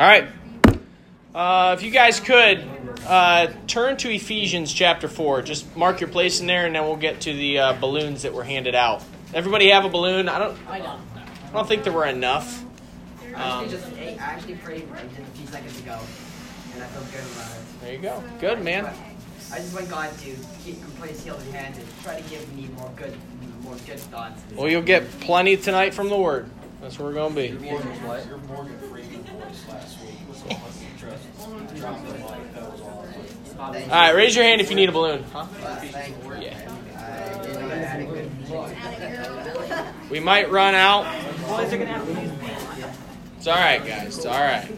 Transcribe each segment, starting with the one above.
All right. Uh, if you guys could uh, turn to Ephesians chapter 4. Just mark your place in there, and then we'll get to the uh, balloons that were handed out. Everybody have a balloon? I don't. I don't. I don't think there were enough. Um, actually just ate, I actually prayed I did a few seconds ago, and I felt good about it. There you go. Good man. I just want God to keep place healed in hand and try to give me more good, more good thoughts. Well, you'll get plenty tonight from the Word. That's where we're going to be. Morgan, what? Your Morgan Freeman All right, raise your hand if you need a balloon. Huh? Yeah. I didn't know I had a good. We might run out. Boys are gonna have to use me. It's all right, guys. It's all right.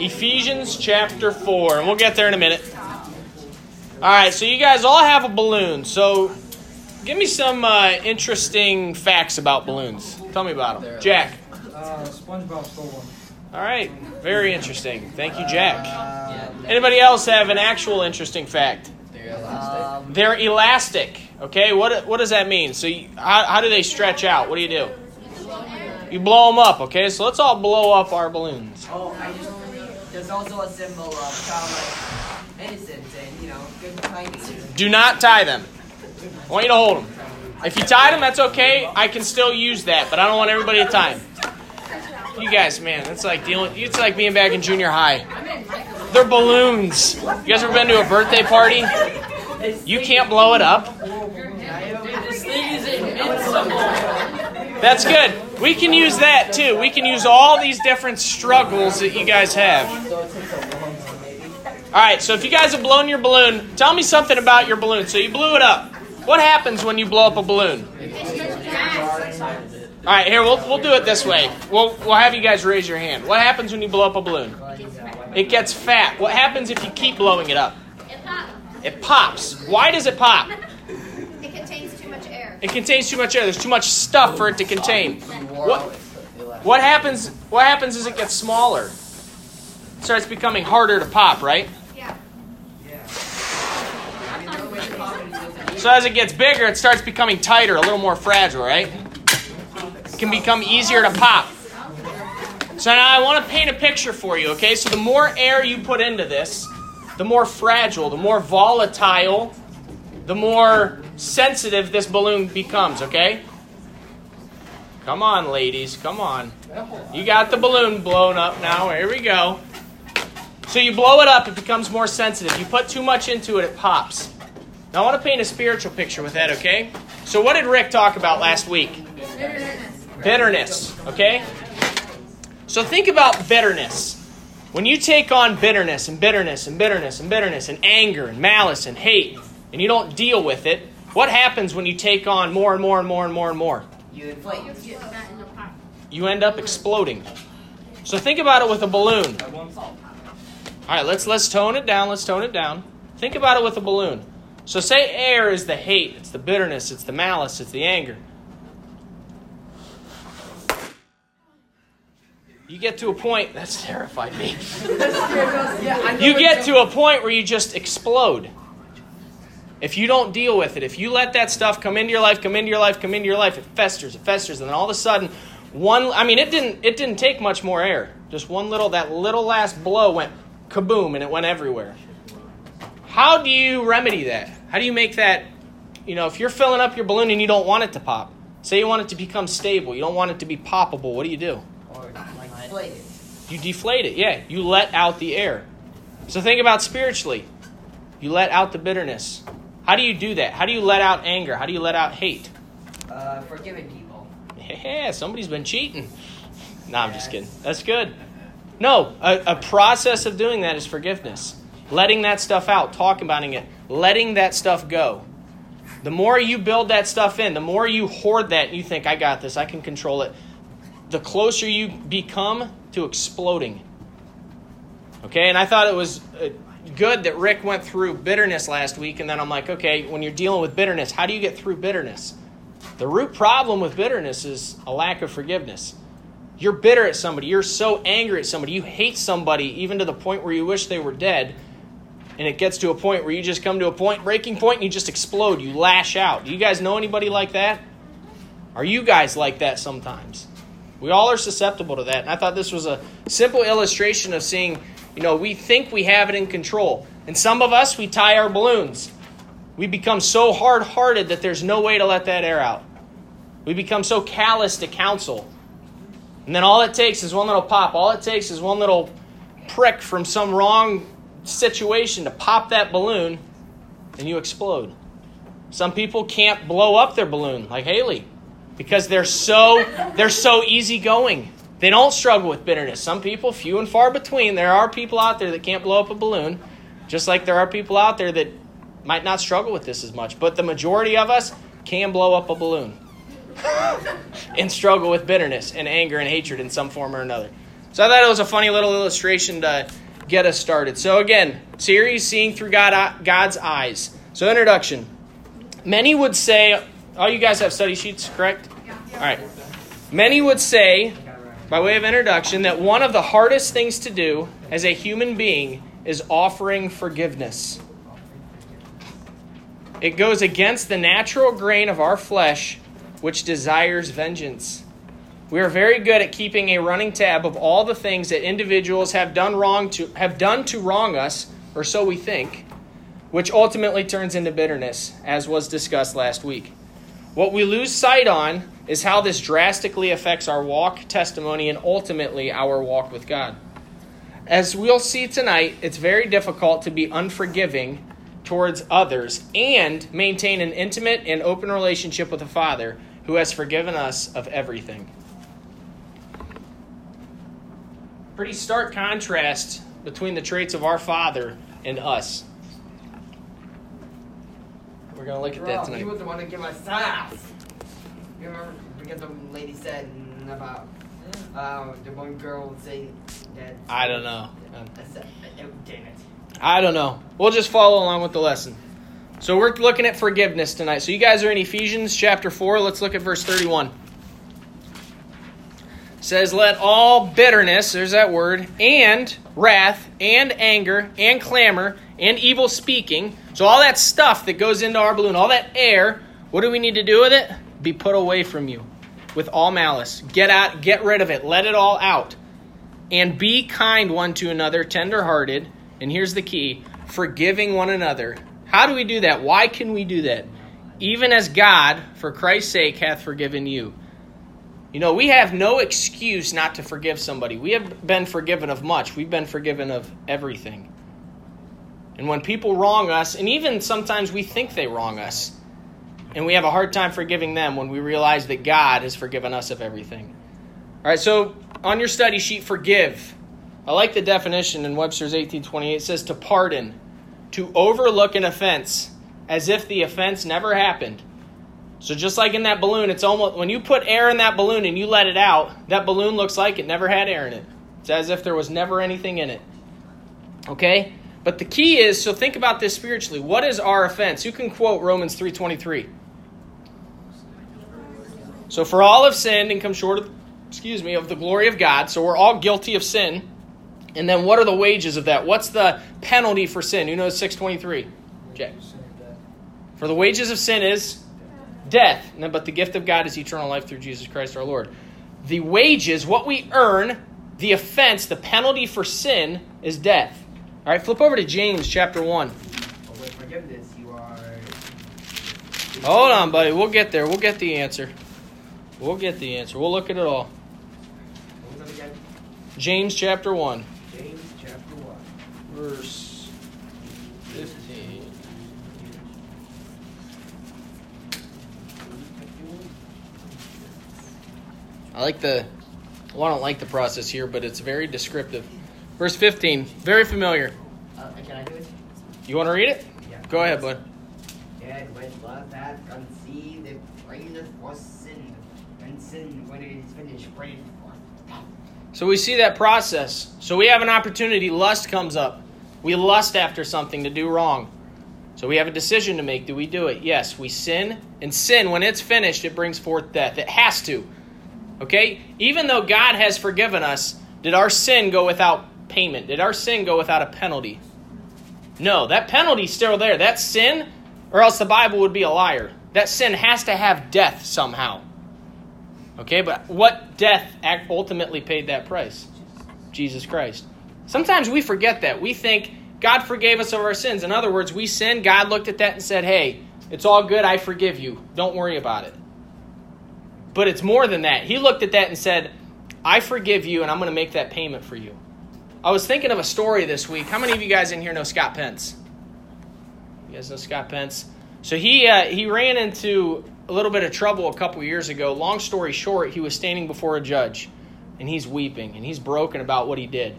Ephesians chapter 4, and we'll get there in a minute. All right, so you guys all have a balloon. So give me some uh, interesting facts about balloons. Tell me about them. Jack. Uh, SpongeBob stole one. All right, very interesting. Thank you, Jack. Anybody else have an actual interesting fact? Um, They're elastic. Okay, what what does that mean? So, you, how, how do they stretch out? What do you do? You blow them up. Okay, so let's all blow up our balloons. oh, I just. There's also a symbol of childlike innocence and you know good kindness. Do not tie them. I want you to hold them. If you tie them, that's okay. I can still use that, but I don't want everybody to tie them. You guys, man, it's like dealing. It's like being back in junior high. They're balloons. You guys ever been to a birthday party? You can't blow it up. That's good. We can use that too. We can use all these different struggles that you guys have. All right, so if you guys have blown your balloon, tell me something about your balloon. So you blew it up. What happens when you blow up a balloon? All right, here we'll we'll do it this way. We'll we'll have you guys raise your hand. What happens when you blow up a balloon? It gets fat. What happens if you keep blowing it up? It pops. It pops. Why does it pop? It contains too much air. It contains too much air. There's too much stuff for it to contain. What what happens what happens is it gets smaller. It starts becoming harder to pop, right? So as it gets bigger, it starts becoming tighter, a little more fragile, right? It can become easier to pop. So now I want to paint a picture for you, okay? So the more air you put into this, the more fragile, the more volatile, the more sensitive this balloon becomes, okay? Come on, ladies, come on. You got the balloon blown up now. Here we go. So you blow it up, it becomes more sensitive. You put too much into it, it pops. Now I want to paint a spiritual picture with that, okay? So what did Rick talk about last week? Bitterness, Bitterness, okay? So think about bitterness. When you take on bitterness and bitterness and bitterness and bitterness and anger and malice and hate, and you don't deal with it, what happens when you take on more and more and more and more and more? You inflate. You end up exploding. So think about it with a balloon. All right, let's let's tone it down. Let's tone it down. Think about it with a balloon. So say air is the hate, it's the bitterness, it's the malice, it's the anger. You get to a point that's terrified me. You get to a point where you just explode. If you don't deal with it, if you let that stuff come into your life, come into your life, come into your life, it festers, it festers, and then all of a sudden, one I mean it didn't it didn't take much more air. Just one little that little last blow went kaboom and it went everywhere. How do you remedy that? How do you make that you know, if you're filling up your balloon and you don't want it to pop, say you want it to become stable, you don't want it to be poppable, what do you do? Inflate it. You deflate it, yeah. You let out the air. So think about spiritually. You let out the bitterness. How do you do that? How do you let out anger? How do you let out hate? Uh, forgiving people. Yeah, somebody's been cheating. No, I'm just kidding. That's good. No, a, a process of doing that is forgiveness. Letting that stuff out, talking about it, letting that stuff go. The more you build that stuff in, the more you hoard that, you think, I got this, I can control it, the closer you become to exploding. Okay, and I thought it was uh, good that Rick went through bitterness last week, and then I'm like, okay, when you're dealing with bitterness, how do you get through bitterness? The root problem with bitterness is a lack of forgiveness. You're bitter at somebody, you're so angry at somebody, you hate somebody even to the point where you wish they were dead. And it gets to a point where you just come to a point, breaking point, and you just explode. You lash out. Do you guys know anybody like that? Are you guys like that sometimes? We all are susceptible to that. And I thought this was a simple illustration of seeing, you know, we think we have it in control. And some of us, we tie our balloons. We become so hard hearted that there's no way to let that air out. We become so callous to counsel. And then all it takes is one little pop. All it takes is one little prick from some wrong situation to pop that balloon, and you explode. Some people can't blow up their balloon, like Haley, because they're so they're so easygoing. They don't struggle with bitterness. Some people, few and far between, there are people out there that can't blow up a balloon, just like there are people out there that might not struggle with this as much. But the majority of us can blow up a balloon and struggle with bitterness and anger and hatred in some form or another. So I thought it was a funny little illustration to get us started. So again, series seeing through God, uh, God's eyes. So introduction. Many would say, all you guys have study sheets, correct? Yeah. All right. Many would say, by way of introduction, that one of the hardest things to do as a human being is offering forgiveness. It goes against the natural grain of our flesh, which desires vengeance. We are very good at keeping a running tab of all the things that individuals have done wrong to have done to wrong us, or so we think, which ultimately turns into bitterness, as was discussed last week. What we lose sight on is how this drastically affects our walk, testimony, and ultimately our walk with God. As we'll see tonight, it's very difficult to be unforgiving towards others and maintain an intimate and open relationship with the Father who has forgiven us of everything. Pretty stark contrast between the traits of our Father and us. We're going to look at that tonight. He was the one to give us sass. You remember because the lady said about uh, the one girl would say that. I don't know. I said, oh, damn it. I don't know. We'll just follow along with the lesson. So we're looking at forgiveness tonight. So you guys are in Ephesians chapter 4. Let's look at verse 31 says, Let all bitterness, there's that word, and wrath, and anger, and clamor, and evil speaking, so all that stuff that goes into our balloon, all that air, what do we need to do with it? Be put away from you with all malice. Get out, get rid of it, let it all out. And be kind one to another, tenderhearted, and here's the key forgiving one another. How do we do that? Why can we do that? Even as God, for Christ's sake, hath forgiven you. You know, we have no excuse not to forgive somebody. We have been forgiven of much, we've been forgiven of everything. And when people wrong us, and even sometimes we think they wrong us, and we have a hard time forgiving them when we realize that God has forgiven us of everything. All right, so on your study sheet, forgive. I like the definition in Webster's 1828. It says to pardon, to overlook an offense as if the offense never happened so just like in that balloon, it's almost when you put air in that balloon and you let it out, that balloon looks like it never had air in it. It's as if there was never anything in it. Okay? But the key is, so think about this spiritually. What is our offense? Who can quote Romans 3:23? So for all have sinned and come short of excuse me, of the glory of God. So we're all guilty of sin. And then what are the wages of that? What's the penalty for sin? Who knows 623? Jay. For the wages of sin is death, but the gift of God is eternal life through Jesus Christ our Lord. The wages, what we earn, the offense, the penalty for sin is death. All right, flip over to James chapter 1. with forgiveness, you are. Hold on, buddy. We'll get there. We'll get the answer. We'll get the answer. We'll look at it all. James chapter 1. James chapter 1. Verse 15. I like the, well, I don't like the process here, but it's very descriptive. Verse 15, very familiar. Uh, can I do it? You want to read it? Yeah. Go ahead, bud. When love hath conceived, it reigneth for sin. And sin, when it is finished, reigneth for death. So we see that process. So we have an opportunity. Lust comes up. We lust after something to do wrong. So we have a decision to make. Do we do it? Yes, we sin. And sin, when it's finished, it brings forth death. It has to. Okay? Even though God has forgiven us, did our sin go without payment? Did our sin go without a penalty? No, that penalty's still there. That sin, or else the Bible would be a liar. That sin has to have death somehow. Okay, but what death ultimately paid that price? Jesus Christ. Sometimes we forget that. We think God forgave us of our sins. In other words, we sinned, God looked at that and said, Hey, it's all good, I forgive you. Don't worry about it. But it's more than that. He looked at that and said, I forgive you, and I'm going to make that payment for you. I was thinking of a story this week. How many of you guys in here know Scott Pence? You guys know Scott Pence? So he uh, he ran into a little bit of trouble a couple years ago. Long story short, he was standing before a judge, and he's weeping and he's broken about what he did,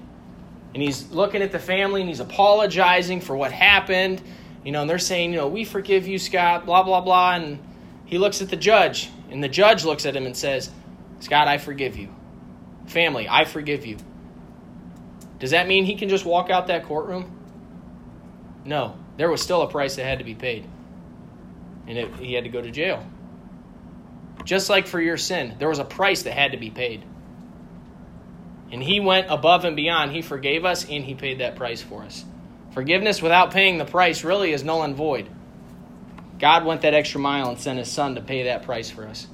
and he's looking at the family and he's apologizing for what happened. You know, and they're saying, you know, we forgive you, Scott. Blah blah blah. And he looks at the judge, and the judge looks at him and says, Scott, I forgive you. Family, I forgive you. Does that mean he can just walk out that courtroom? No. There was still a price that had to be paid. And it, he had to go to jail. Just like for your sin, there was a price that had to be paid. And he went above and beyond. He forgave us and he paid that price for us. Forgiveness without paying the price really is null and void. God went that extra mile and sent his son to pay that price for us.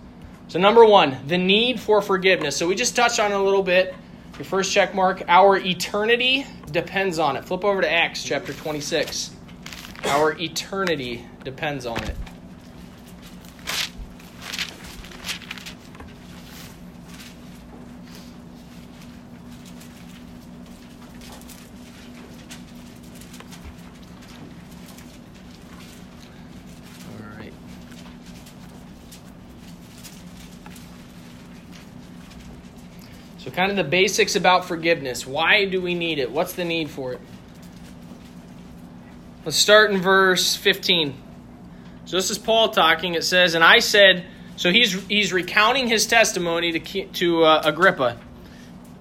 So, number one, the need for forgiveness. So, we just touched on it a little bit. Your first check mark, our eternity depends on it. Flip over to Acts chapter 26. Our eternity depends on it. All right. So, kind of the basics about forgiveness. Why do we need it? What's the need for it? Let's start in verse 15. So, this is Paul talking. It says, And I said, so he's, he's recounting his testimony to, to uh, Agrippa.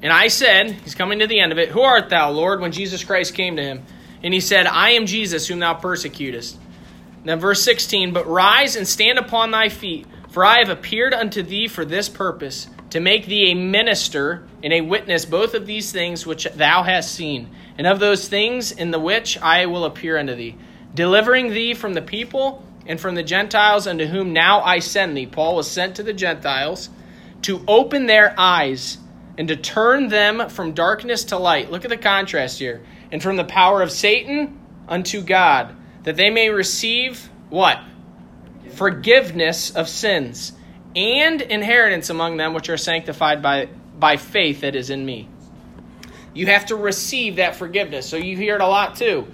And I said, he's coming to the end of it, Who art thou, Lord? When Jesus Christ came to him. And he said, I am Jesus, whom thou persecutest. Then verse 16, But rise and stand upon thy feet, for I have appeared unto thee for this purpose, to make thee a minister and a witness both of these things which thou hast seen, and of those things in the which I will appear unto thee, delivering thee from the people and from the Gentiles unto whom now I send thee. Paul was sent to the Gentiles to open their eyes and to turn them from darkness to light. Look at the contrast here. And from the power of Satan unto God, that they may receive what? Forgiveness of sins and inheritance among them which are sanctified by, by faith that is in me. You have to receive that forgiveness. So you hear it a lot too.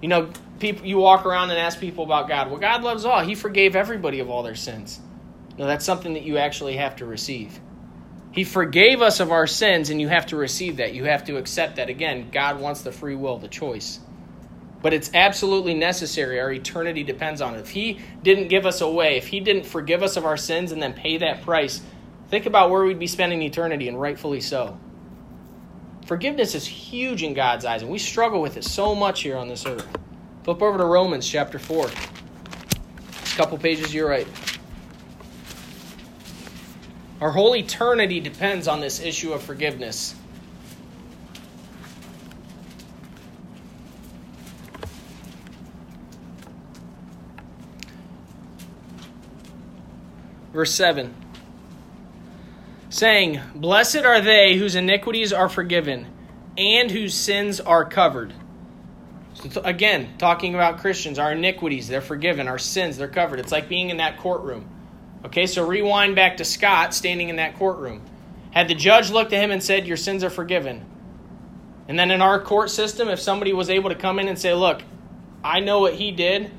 You know, people you walk around and ask people about God. Well, God loves all. He forgave everybody of all their sins. No, that's something that you actually have to receive. He forgave us of our sins, and you have to receive that. You have to accept that. Again, God wants the free will, the choice. But it's absolutely necessary. Our eternity depends on it. If He didn't give us away, if He didn't forgive us of our sins and then pay that price, think about where we'd be spending eternity, and rightfully so. Forgiveness is huge in God's eyes, and we struggle with it so much here on this earth. Flip over to Romans chapter 4. It's a couple pages you're right. Our whole eternity depends on this issue of forgiveness. Verse 7 saying, Blessed are they whose iniquities are forgiven and whose sins are covered. So again, talking about Christians, our iniquities, they're forgiven, our sins, they're covered. It's like being in that courtroom. Okay, so rewind back to Scott standing in that courtroom. Had the judge looked at him and said, Your sins are forgiven. And then in our court system, if somebody was able to come in and say, Look, I know what he did,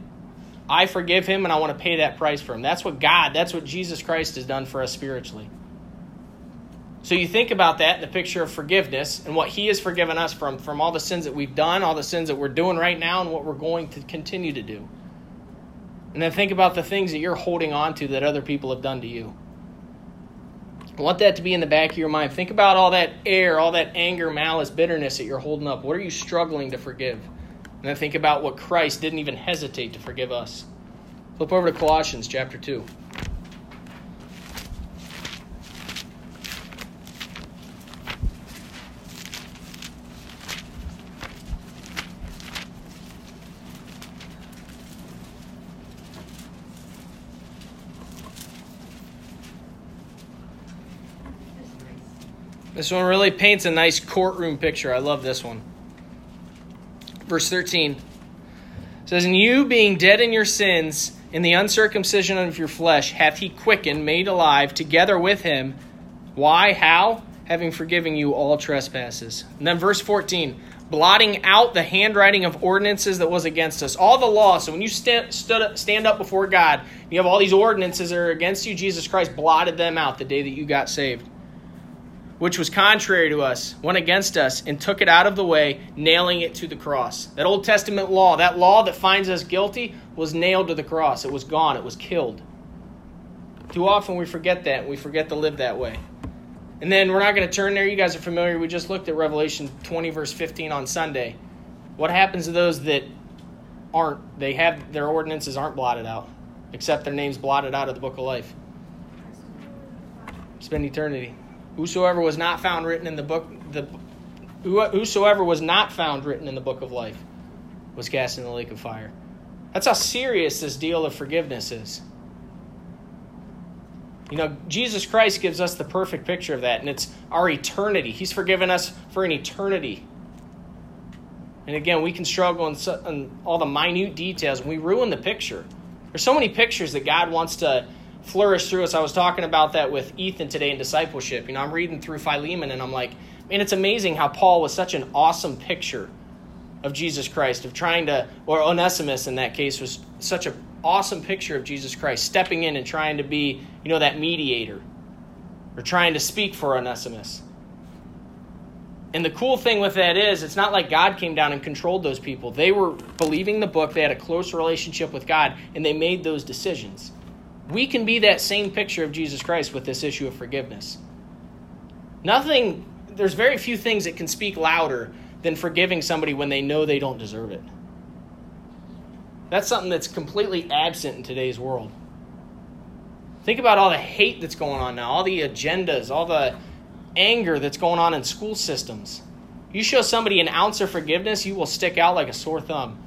I forgive him, and I want to pay that price for him. That's what God, that's what Jesus Christ has done for us spiritually. So you think about that in the picture of forgiveness and what he has forgiven us from, from all the sins that we've done, all the sins that we're doing right now, and what we're going to continue to do. And then think about the things that you're holding on to that other people have done to you. I want that to be in the back of your mind. Think about all that air, all that anger, malice, bitterness that you're holding up. What are you struggling to forgive? And then think about what Christ didn't even hesitate to forgive us. Flip over to Colossians chapter 2. This one really paints a nice courtroom picture. I love this one. Verse 13 says, And you being dead in your sins, in the uncircumcision of your flesh, hath he quickened, made alive, together with him. Why? How? Having forgiven you all trespasses. And then verse 14 blotting out the handwriting of ordinances that was against us. All the law. So when you stand, stood, stand up before God, you have all these ordinances that are against you. Jesus Christ blotted them out the day that you got saved. Which was contrary to us, went against us, and took it out of the way, nailing it to the cross. That Old Testament law, that law that finds us guilty, was nailed to the cross. It was gone, it was killed. Too often we forget that, we forget to live that way. And then we're not going to turn there. You guys are familiar. We just looked at Revelation 20, verse 15 on Sunday. What happens to those that aren't, they have their ordinances aren't blotted out, except their names blotted out of the book of life? Spend eternity. Whosoever was not found written in the book, the whosoever was not found written in the book of life was cast in the lake of fire. That's how serious this deal of forgiveness is. You know, Jesus Christ gives us the perfect picture of that, and it's our eternity. He's forgiven us for an eternity. And again, we can struggle in, in all the minute details, and we ruin the picture. There's so many pictures that God wants to flourish through us. I was talking about that with Ethan today in discipleship. You know, I'm reading through Philemon, and I'm like, man, it's amazing how Paul was such an awesome picture of Jesus Christ, of trying to, or Onesimus in that case was such an awesome picture of Jesus Christ, stepping in and trying to be, you know, that mediator, or trying to speak for Onesimus. And the cool thing with that is, it's not like God came down and controlled those people. They were believing the book, they had a close relationship with God, and they made those decisions. We can be that same picture of Jesus Christ with this issue of forgiveness. Nothing, there's very few things that can speak louder than forgiving somebody when they know they don't deserve it. That's something that's completely absent in today's world. Think about all the hate that's going on now, all the agendas, all the anger that's going on in school systems. You show somebody an ounce of forgiveness, you will stick out like a sore thumb,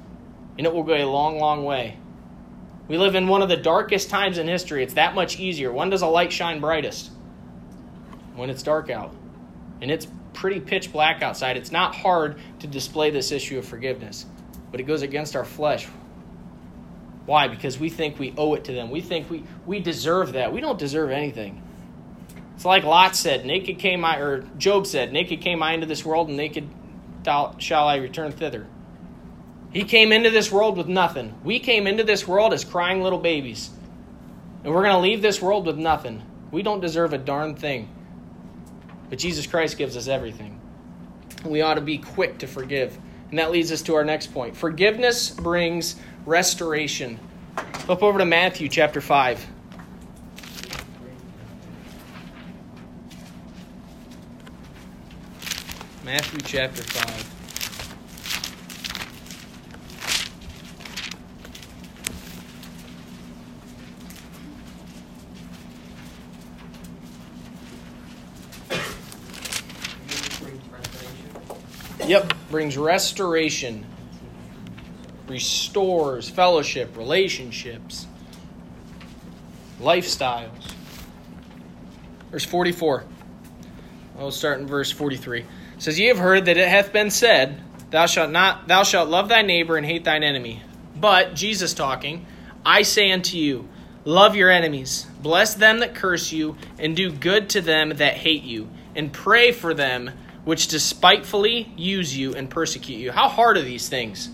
and it will go a long, long way. We live in one of the darkest times in history. It's that much easier. When does a light shine brightest? When it's dark out. And it's pretty pitch black outside, it's not hard to display this issue of forgiveness. But it goes against our flesh. Why? Because we think we owe it to them. We think we, we deserve that. We don't deserve anything. It's like Lot said, naked came I, or Job said, naked came I into this world, and naked shall I return thither. He came into this world with nothing. We came into this world as crying little babies. And we're going to leave this world with nothing. We don't deserve a darn thing. But Jesus Christ gives us everything. We ought to be quick to forgive. And that leads us to our next point. Forgiveness brings restoration. Flip over to Matthew chapter 5. Matthew chapter 5. Yep, brings restoration, restores fellowship, relationships, lifestyles. Verse 44. I'll start in verse 43. It says, Ye have heard that it hath been said, Thou shalt not thou shalt love thy neighbor and hate thine enemy. But Jesus talking, I say unto you, love your enemies, bless them that curse you, and do good to them that hate you, and pray for them which despitefully use you and persecute you. How hard are these things?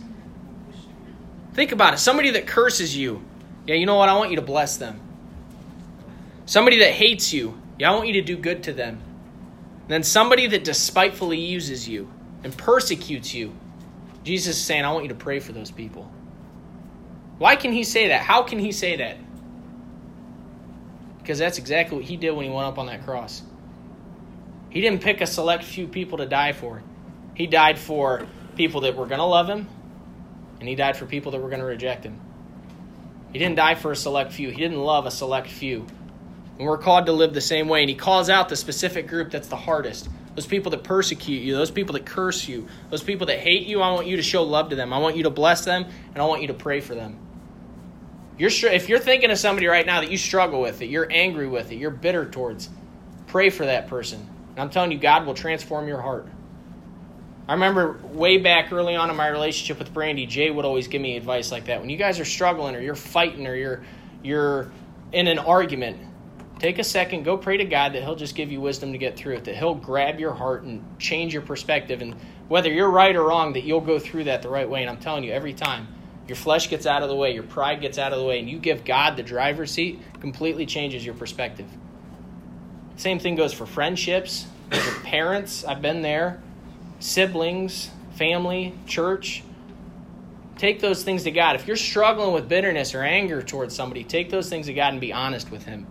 Think about it. Somebody that curses you, yeah, you know what? I want you to bless them. Somebody that hates you, yeah, I want you to do good to them. And then somebody that despitefully uses you and persecutes you, Jesus is saying, I want you to pray for those people. Why can he say that? How can he say that? Because that's exactly what he did when he went up on that cross. He didn't pick a select few people to die for. He died for people that were going to love him, and he died for people that were going to reject him. He didn't die for a select few. He didn't love a select few. And we're called to live the same way. And he calls out the specific group that's the hardest. Those people that persecute you, those people that curse you, those people that hate you, I want you to show love to them. I want you to bless them, and I want you to pray for them. You're if you're thinking of somebody right now that you struggle with, that you're angry with, that you're bitter towards, pray for that person And I'm telling you, God will transform your heart. I remember way back early on in my relationship with Brandy, Jay would always give me advice like that. When you guys are struggling or you're fighting or you're you're in an argument, take a second, go pray to God that He'll just give you wisdom to get through it, that He'll grab your heart and change your perspective. And whether you're right or wrong, that you'll go through that the right way. And I'm telling you, every time your flesh gets out of the way, your pride gets out of the way, and you give God the driver's seat, completely changes your perspective. Same thing goes for friendships, for parents. I've been there siblings, family, church. Take those things to God. If you're struggling with bitterness or anger towards somebody, take those things to God and be honest with Him.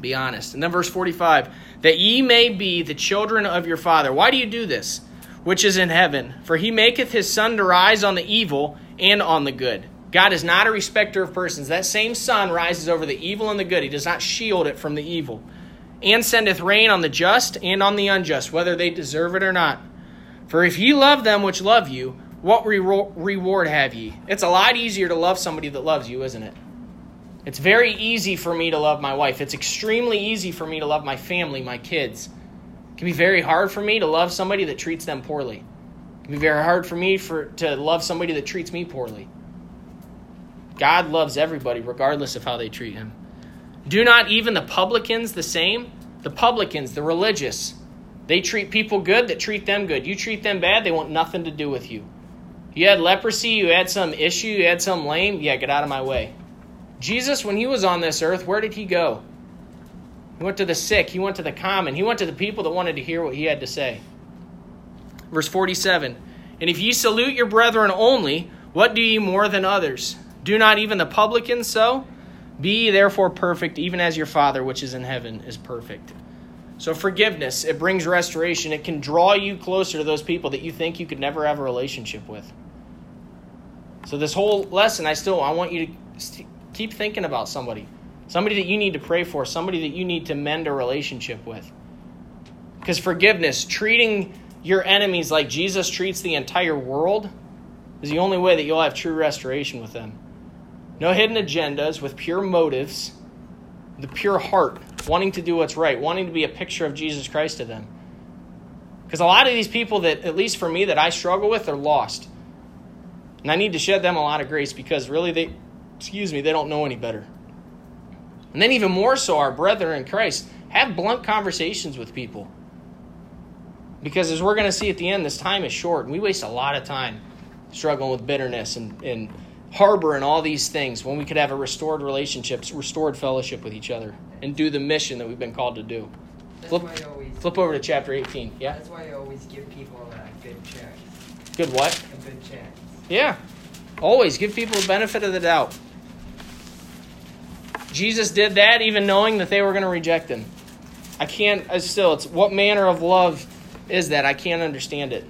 Be honest. And then verse 45 that ye may be the children of your Father. Why do you do this? Which is in heaven. For he maketh his sun to rise on the evil and on the good. God is not a respecter of persons. That same sun rises over the evil and the good. He does not shield it from the evil. And sendeth rain on the just and on the unjust, whether they deserve it or not. For if ye love them which love you, what re- reward have ye? It's a lot easier to love somebody that loves you, isn't it? It's very easy for me to love my wife. It's extremely easy for me to love my family, my kids. It can be very hard for me to love somebody that treats them poorly. It can be very hard for me for, to love somebody that treats me poorly. God loves everybody regardless of how they treat him. Do not even the publicans the same? The publicans, the religious, they treat people good that treat them good. You treat them bad, they want nothing to do with you. You had leprosy, you had some issue, you had some lame, yeah, get out of my way. Jesus, when he was on this earth, where did he go? He went to the sick, he went to the common, he went to the people that wanted to hear what he had to say. Verse 47 And if ye salute your brethren only, what do ye more than others? Do not even the publicans so? Be therefore perfect, even as your Father which is in heaven is perfect. So, forgiveness, it brings restoration. It can draw you closer to those people that you think you could never have a relationship with. So, this whole lesson, I still I want you to keep thinking about somebody. Somebody that you need to pray for, somebody that you need to mend a relationship with. Because forgiveness, treating your enemies like Jesus treats the entire world, is the only way that you'll have true restoration with them. No hidden agendas, with pure motives, the pure heart wanting to do what's right, wanting to be a picture of Jesus Christ to them. Because a lot of these people that, at least for me, that I struggle with, are lost. And I need to shed them a lot of grace because really they, excuse me, they don't know any better. And then even more so, our brethren in Christ, have blunt conversations with people. Because as we're going to see at the end, this time is short, and we waste a lot of time struggling with bitterness and, and harbor and all these things when we could have a restored relationship, restored fellowship with each other, and do the mission that we've been called to do. Flip, always, flip over to chapter 18. Yeah? That's why I always give people a good chance. Good what? A good chance. Yeah. Always give people the benefit of the doubt. Jesus did that even knowing that they were going to reject him. I can't, I still, it's what manner of love is that? I can't understand it.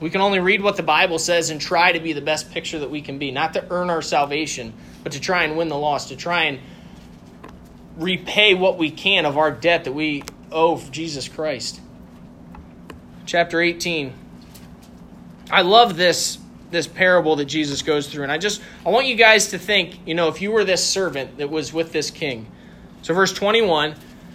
We can only read what the Bible says and try to be the best picture that we can be, not to earn our salvation, but to try and win the lost, to try and repay what we can of our debt that we owe Jesus Christ. Chapter 18. I love this this parable that Jesus goes through and I just I want you guys to think, you know, if you were this servant that was with this king. So verse 21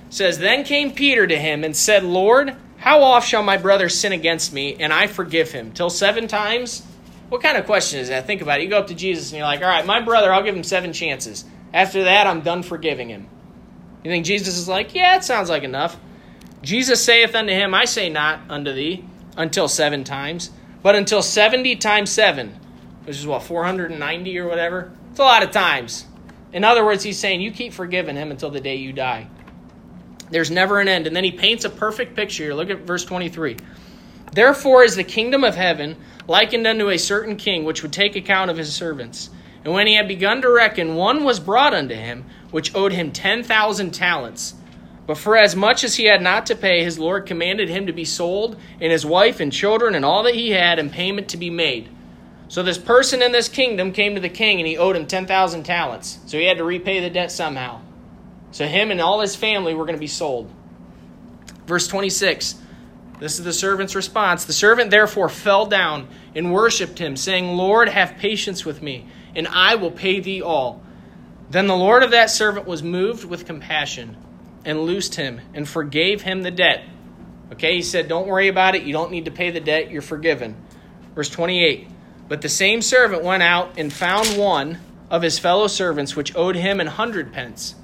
says, "Then came Peter to him and said, Lord, how oft shall my brother sin against me and I forgive him? Till seven times? What kind of question is that? Think about it. You go up to Jesus and you're like, all right, my brother, I'll give him seven chances. After that, I'm done forgiving him. You think Jesus is like, yeah, it sounds like enough. Jesus saith unto him, I say not unto thee until seven times, but until 70 times seven, which is what, 490 or whatever? It's a lot of times. In other words, he's saying, you keep forgiving him until the day you die. There's never an end. And then he paints a perfect picture here. Look at verse 23. Therefore is the kingdom of heaven likened unto a certain king which would take account of his servants. And when he had begun to reckon, one was brought unto him which owed him ten thousand talents. But for as much as he had not to pay, his Lord commanded him to be sold, and his wife and children and all that he had, and payment to be made. So this person in this kingdom came to the king, and he owed him ten thousand talents. So he had to repay the debt somehow. So him and all his family were going to be sold. Verse 26. This is the servant's response. The servant therefore fell down and worshipped him, saying, Lord, have patience with me, and I will pay thee all. Then the Lord of that servant was moved with compassion and loosed him and forgave him the debt. Okay, he said, Don't worry about it. You don't need to pay the debt. You're forgiven. Verse 28 But the same servant went out and found one of his fellow servants which owed him an hundred pence.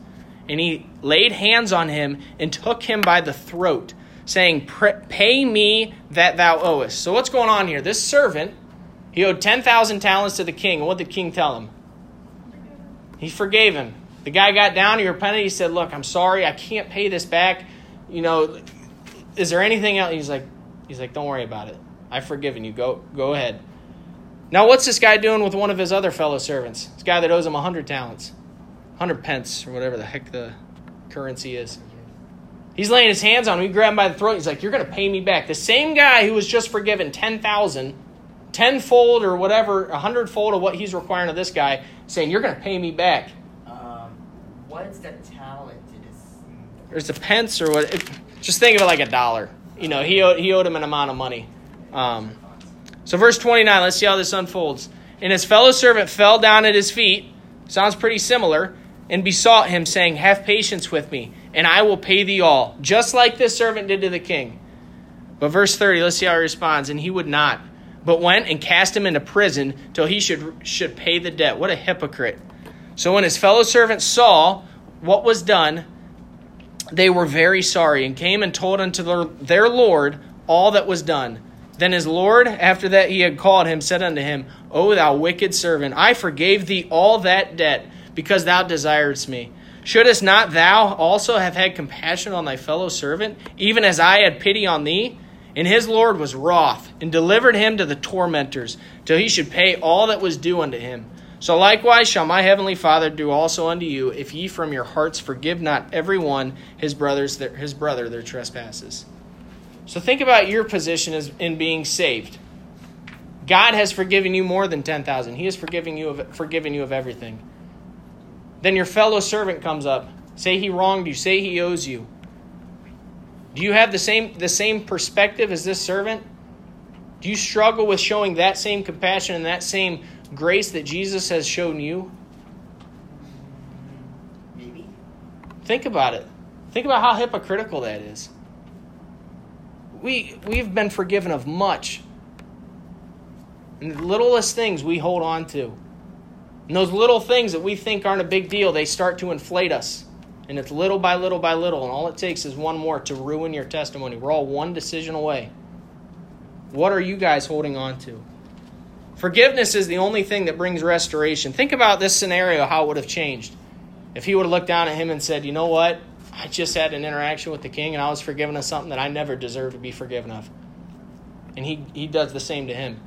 And he laid hands on him and took him by the throat, saying, Pay me that thou owest. So what's going on here? This servant, he owed 10,000 talents to the king. What did the king tell him? He forgave him. The guy got down your penny. He said, Look, I'm sorry. I can't pay this back. You know, is there anything else? He's like, he's like, don't worry about it. I've forgiven you. Go, go ahead. Now, what's this guy doing with one of his other fellow servants? This guy that owes him a hundred talents, hundred pence, or whatever the heck the currency is. He's laying his hands on him. He grabbed him by the throat. He's like, "You're going to pay me back." The same guy who was just forgiven ten thousand, tenfold or whatever, a hundredfold of what he's requiring of this guy, saying, "You're going to pay me back." Um, what's the talent? There's a pence or what? It, just think of it like a dollar. You know, he owed, he owed him an amount of money. Um, so, verse 29, let's see how this unfolds. And his fellow servant fell down at his feet, sounds pretty similar, and besought him, saying, Have patience with me, and I will pay thee all, just like this servant did to the king. But verse 30, let's see how he responds. And he would not, but went and cast him into prison till he should, should pay the debt. What a hypocrite. So when his fellow servants saw what was done, they were very sorry and came and told unto their their Lord all that was done. Then his Lord, after that he had called him, said unto him, O thou wicked servant, I forgave thee all that debt, because thou desiredst me. Shouldest not thou also have had compassion on thy fellow servant, even as I had pity on thee? And his Lord was wroth, and delivered him to the tormentors, till he should pay all that was due unto him. So likewise shall my heavenly Father do also unto you, if ye from your hearts forgive not every one his brothers their, his brother their trespasses. So think about your position as in being saved. God has forgiven you more than ten thousand. He has forgiven you of forgiven you of everything. Then your fellow servant comes up. Say he wronged you. Say he owes you. Do you have the same the same perspective as this servant? Do you struggle with showing that same compassion and that same grace that Jesus has shown you? Maybe. Think about it. Think about how hypocritical that is. We, we've been forgiven of much. And the littlest things we hold on to. And those little things that we think aren't a big deal, they start to inflate us. And it's little by little by little. And all it takes is one more to ruin your testimony. We're all one decision away. What are you guys holding on to? Forgiveness is the only thing that brings restoration. Think about this scenario, how it would have changed. If he would have looked down at him and said, You know what? I just had an interaction with the king and I was forgiven of something that I never deserved to be forgiven of. And he, he does the same to him.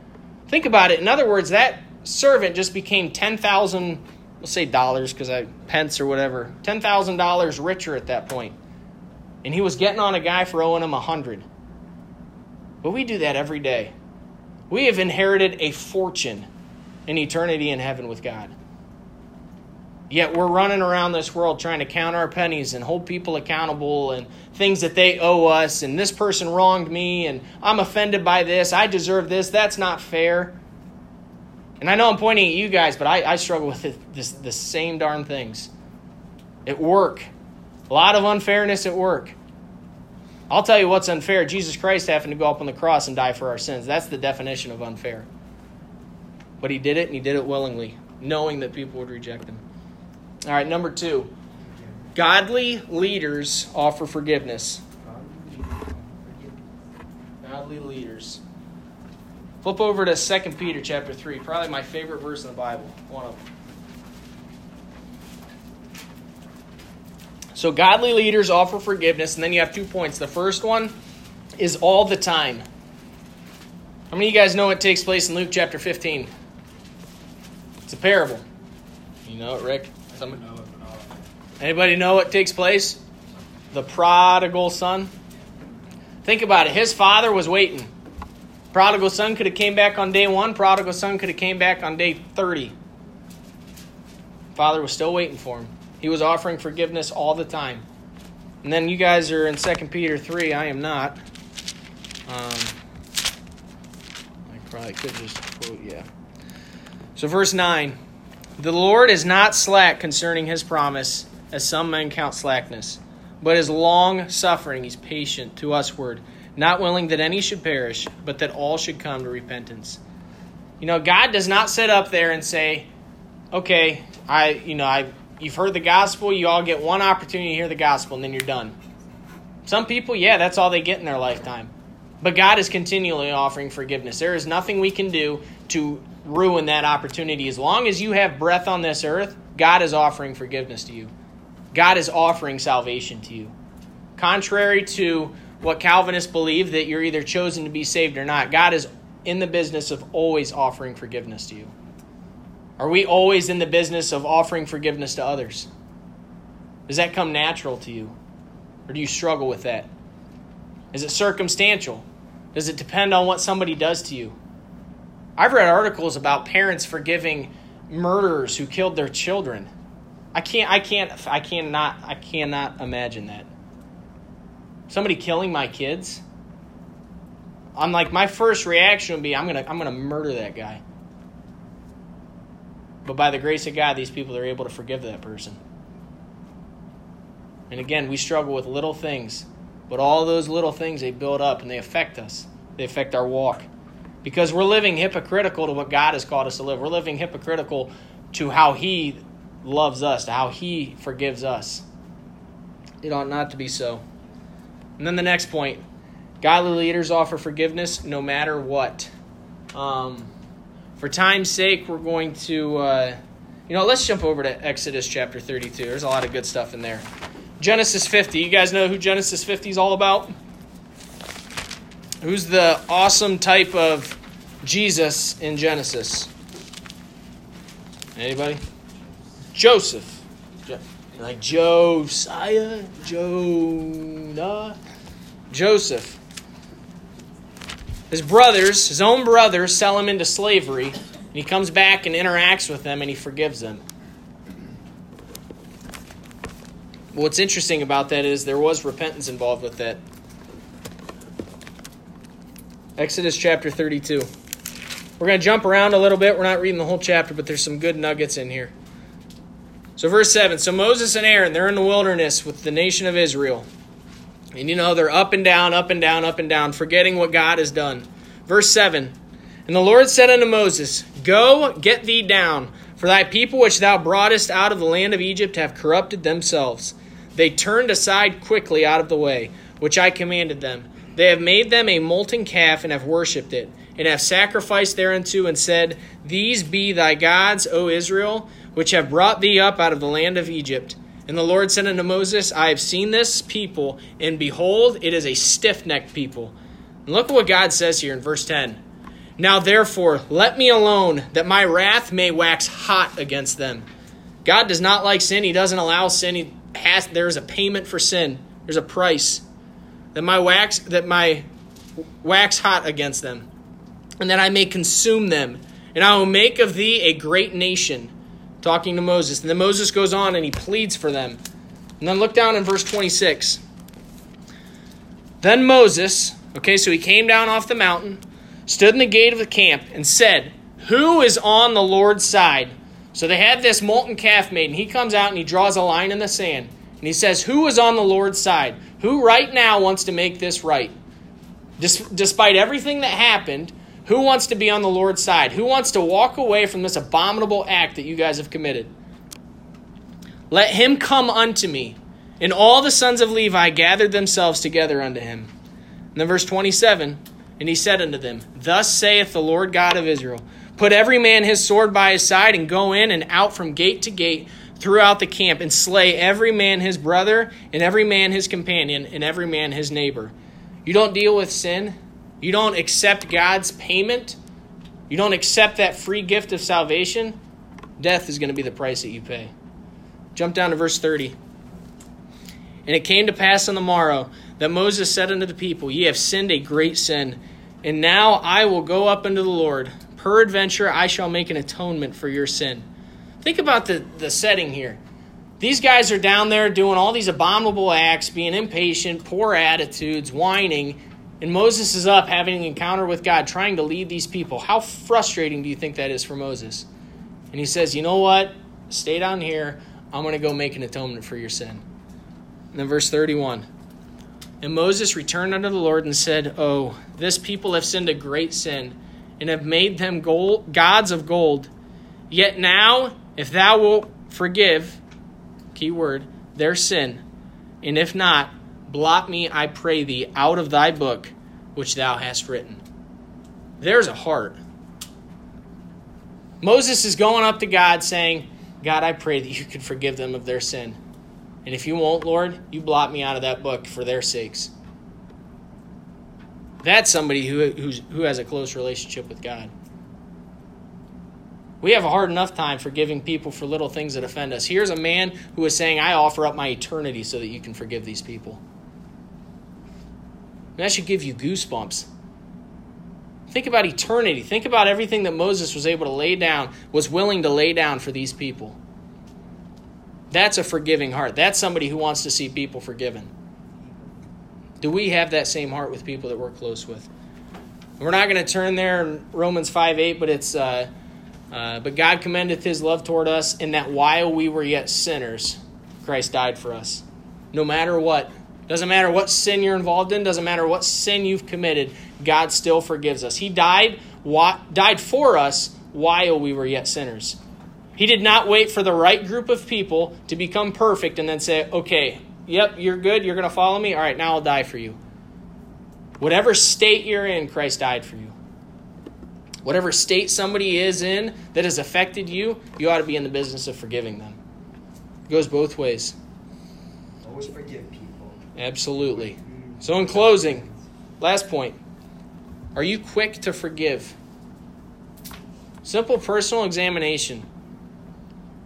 Think about it. In other words, that servant just became 10,000, let's say dollars because I pence or whatever, $10,000 richer at that point. And he was getting on a guy for owing him a 100. But we do that every day. We have inherited a fortune in eternity in heaven with God. Yet we're running around this world trying to count our pennies and hold people accountable and things that they owe us, and this person wronged me, and I'm offended by this, I deserve this, that's not fair. And I know I'm pointing at you guys, but I, I struggle with it, this, the same darn things. At work, a lot of unfairness at work. I'll tell you what's unfair Jesus Christ having to go up on the cross and die for our sins. That's the definition of unfair. But he did it, and he did it willingly, knowing that people would reject him. All right, number two godly leaders offer forgiveness. Godly leaders. Flip over to 2 Peter chapter 3, probably my favorite verse in the Bible. One of them. So, godly leaders offer forgiveness, and then you have two points. The first one is all the time. How many of you guys know it takes place in Luke chapter 15? It's a parable. You know it, Rick? Somebody? Anybody know what takes place? The prodigal son. Think about it. His father was waiting. Prodigal son could have came back on day one. Prodigal son could have came back on day 30. Father was still waiting for him. He was offering forgiveness all the time. And then you guys are in 2 Peter 3. I am not. Um, I probably could just quote, yeah. So, verse 9 The Lord is not slack concerning his promise, as some men count slackness, but is long suffering. He's patient to usward, not willing that any should perish, but that all should come to repentance. You know, God does not sit up there and say, okay, I, you know, I, you've heard the gospel, you all get one opportunity to hear the gospel, and then you're done. Some people, yeah, that's all they get in their lifetime. But God is continually offering forgiveness. There is nothing we can do to ruin that opportunity. As long as you have breath on this earth, God is offering forgiveness to you. God is offering salvation to you. Contrary to what Calvinists believe, that you're either chosen to be saved or not, God is in the business of always offering forgiveness to you. Are we always in the business of offering forgiveness to others? Does that come natural to you? Or do you struggle with that? Is it circumstantial? Does it depend on what somebody does to you? I've read articles about parents forgiving murderers who killed their children. I can't I can't I cannot I cannot imagine that. Somebody killing my kids? I'm like my first reaction would be I'm to I'm to murder that guy. But by the grace of God these people are able to forgive that person. And again, we struggle with little things, but all those little things they build up and they affect us. They affect our walk because we're living hypocritical to what God has called us to live. We're living hypocritical to how He loves us, to how He forgives us. It ought not to be so. And then the next point godly leaders offer forgiveness no matter what. Um, for time's sake, we're going to, uh, you know, let's jump over to Exodus chapter 32. There's a lot of good stuff in there. Genesis 50. You guys know who Genesis 50 is all about? Who's the awesome type of Jesus in Genesis? Anybody? Joseph. Like Josiah, Jonah, Joseph. His brothers, his own brothers, sell him into slavery, and he comes back and interacts with them and he forgives them. What's interesting about that is there was repentance involved with that. Exodus chapter 32. We're going to jump around a little bit. We're not reading the whole chapter, but there's some good nuggets in here. So, verse 7 So Moses and Aaron, they're in the wilderness with the nation of Israel. And you know, they're up and down, up and down, up and down, forgetting what God has done. Verse 7 And the Lord said unto Moses, Go, get thee down, for thy people which thou broughtest out of the land of Egypt have corrupted themselves. They turned aside quickly out of the way, which I commanded them. They have made them a molten calf and have worshipped it, and have sacrificed thereunto, and said, These be thy gods, O Israel, which have brought thee up out of the land of Egypt. And the Lord said unto Moses, I have seen this people, and behold, it is a stiff necked people. And look at what God says here in verse 10. Now therefore, let me alone, that my wrath may wax hot against them. God does not like sin. He doesn't allow sin. He has, there is a payment for sin. There's a price that my wax that my wax hot against them, and that I may consume them, and I will make of thee a great nation. Talking to Moses. And then Moses goes on and he pleads for them. And then look down in verse 26. Then Moses, okay, so he came down off the mountain, stood in the gate of the camp, and said, Who is on the Lord's side? So they had this molten calf made, and he comes out and he draws a line in the sand. And he says, Who is on the Lord's side? Who right now wants to make this right? Despite everything that happened, who wants to be on the Lord's side? Who wants to walk away from this abominable act that you guys have committed? Let him come unto me. And all the sons of Levi gathered themselves together unto him. And then verse 27 And he said unto them, Thus saith the Lord God of Israel Put every man his sword by his side, and go in and out from gate to gate throughout the camp and slay every man his brother, and every man his companion, and every man his neighbor. You don't deal with sin. You don't accept God's payment. You don't accept that free gift of salvation. Death is going to be the price that you pay. Jump down to verse 30. And it came to pass on the morrow that Moses said unto the people, Ye have sinned a great sin, and now I will go up unto the Lord. Peradventure I shall make an atonement for your sin. Think about the, the setting here. These guys are down there doing all these abominable acts, being impatient, poor attitudes, whining, and Moses is up having an encounter with God, trying to lead these people. How frustrating do you think that is for Moses? And he says, You know what? Stay down here. I'm going to go make an atonement for your sin. And then verse 31. And Moses returned unto the Lord and said, Oh, this people have sinned a great sin, and have made them gold, gods of gold. Yet now, if thou wilt forgive, key word, their sin, and if not, blot me, I pray thee, out of thy book which thou hast written. There's a heart. Moses is going up to God saying, God, I pray that you could forgive them of their sin. And if you won't, Lord, you blot me out of that book for their sakes. That's somebody who, who has a close relationship with God. We have a hard enough time forgiving people for little things that offend us. Here's a man who is saying, I offer up my eternity so that you can forgive these people. That should give you goosebumps. Think about eternity. Think about everything that Moses was able to lay down, was willing to lay down for these people. That's a forgiving heart. That's somebody who wants to see people forgiven. Do we have that same heart with people that we're close with? We're not going to turn there in Romans 5 8, but it's. Uh, uh, but God commendeth his love toward us in that while we were yet sinners, Christ died for us. No matter what. Doesn't matter what sin you're involved in, doesn't matter what sin you've committed, God still forgives us. He died, died for us while we were yet sinners. He did not wait for the right group of people to become perfect and then say, okay, yep, you're good, you're going to follow me, all right, now I'll die for you. Whatever state you're in, Christ died for you. Whatever state somebody is in that has affected you, you ought to be in the business of forgiving them. It goes both ways. Always forgive. Absolutely. So, in closing, last point are you quick to forgive? Simple personal examination.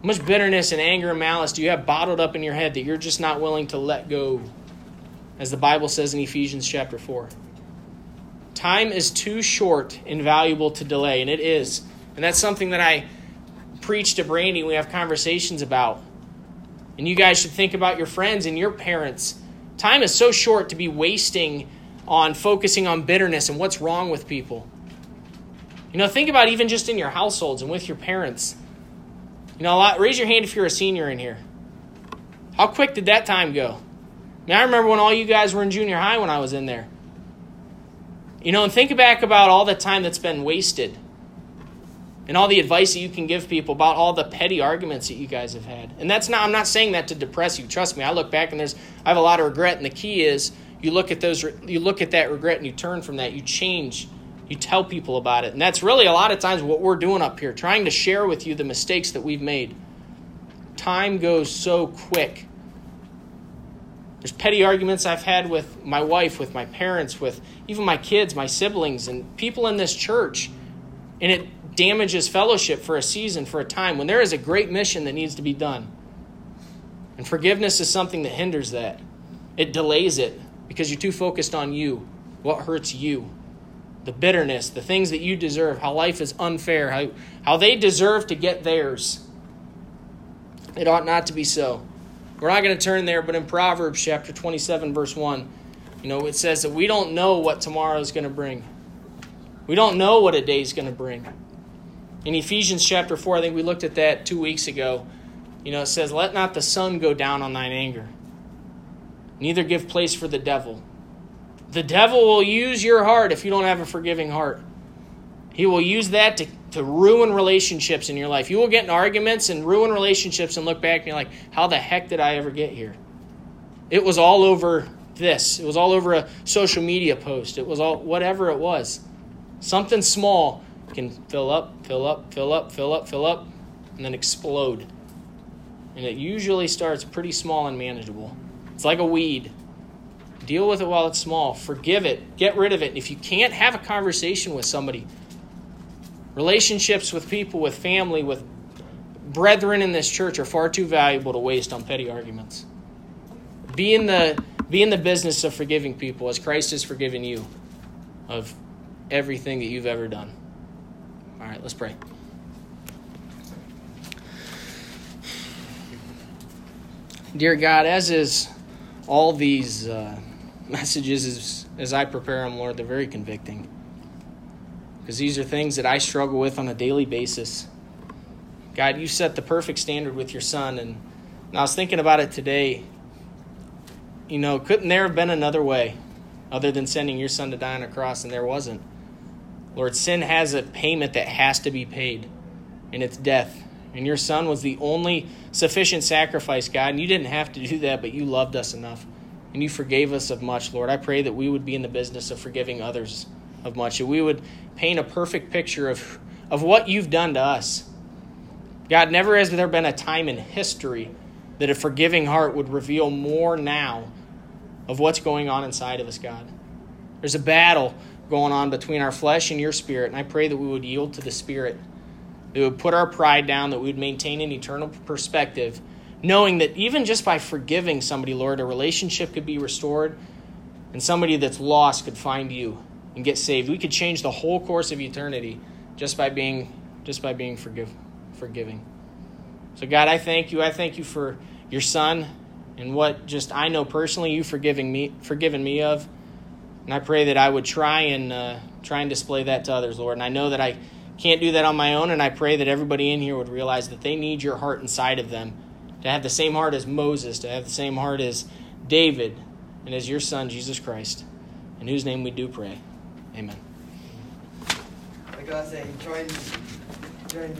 How much bitterness and anger and malice do you have bottled up in your head that you're just not willing to let go? As the Bible says in Ephesians chapter 4. Time is too short and valuable to delay, and it is. And that's something that I preach to Brandy we have conversations about. And you guys should think about your friends and your parents. Time is so short to be wasting on focusing on bitterness and what's wrong with people. You know, think about even just in your households and with your parents. You know, lot, raise your hand if you're a senior in here. How quick did that time go? I, mean, I remember when all you guys were in junior high when I was in there. You know, and think back about all the time that's been wasted and all the advice that you can give people about all the petty arguments that you guys have had. And that's not I'm not saying that to depress you. Trust me, I look back and there's I have a lot of regret and the key is you look at those you look at that regret and you turn from that, you change, you tell people about it. And that's really a lot of times what we're doing up here, trying to share with you the mistakes that we've made. Time goes so quick. There's petty arguments I've had with my wife, with my parents, with even my kids, my siblings, and people in this church. And it damages fellowship for a season, for a time, when there is a great mission that needs to be done. And forgiveness is something that hinders that. It delays it because you're too focused on you, what hurts you, the bitterness, the things that you deserve, how life is unfair, how, how they deserve to get theirs. It ought not to be so. We're not going to turn there, but in Proverbs chapter 27, verse 1, you know, it says that we don't know what tomorrow is going to bring. We don't know what a day is going to bring. In Ephesians chapter 4, I think we looked at that two weeks ago. You know, it says, Let not the sun go down on thine anger, neither give place for the devil. The devil will use your heart if you don't have a forgiving heart. He will use that to, to ruin relationships in your life. You will get in arguments and ruin relationships and look back and you're like, how the heck did I ever get here? It was all over this. It was all over a social media post. It was all whatever it was. Something small can fill up, fill up, fill up, fill up, fill up, and then explode. And it usually starts pretty small and manageable. It's like a weed. Deal with it while it's small. Forgive it. Get rid of it. And If you can't have a conversation with somebody, relationships with people, with family, with brethren in this church are far too valuable to waste on petty arguments. Be in the be in the business of forgiving people as Christ has forgiven you of everything that you've ever done. All right, let's pray. Dear God, as is all these uh, messages as, as I prepare them, Lord, they're very convicting. Because these are things that I struggle with on a daily basis. God, you set the perfect standard with your son. And, and I was thinking about it today. You know, couldn't there have been another way other than sending your son to die on a cross? And there wasn't. Lord, sin has a payment that has to be paid, and it's death. And your son was the only sufficient sacrifice, God. And you didn't have to do that, but you loved us enough. And you forgave us of much, Lord. I pray that we would be in the business of forgiving others of much, that we would paint a perfect picture of, of what you've done to us. God, never has there been a time in history that a forgiving heart would reveal more now of what's going on inside of us, God. There's a battle going on between our flesh and your spirit. And I pray that we would yield to the spirit, that we would put our pride down, that we would maintain an eternal perspective, knowing that even just by forgiving somebody, Lord, a relationship could be restored and somebody that's lost could find you and get saved. We could change the whole course of eternity just by being just by being forgive, forgiving. So God, I thank you. I thank you for your son and what just I know personally you forgiving me forgiven me of. And I pray that I would try and uh, try and display that to others, Lord. And I know that I can't do that on my own, and I pray that everybody in here would realize that they need your heart inside of them to have the same heart as Moses, to have the same heart as David, and as your son, Jesus Christ, in whose name we do pray. Amen. Like I say, join, join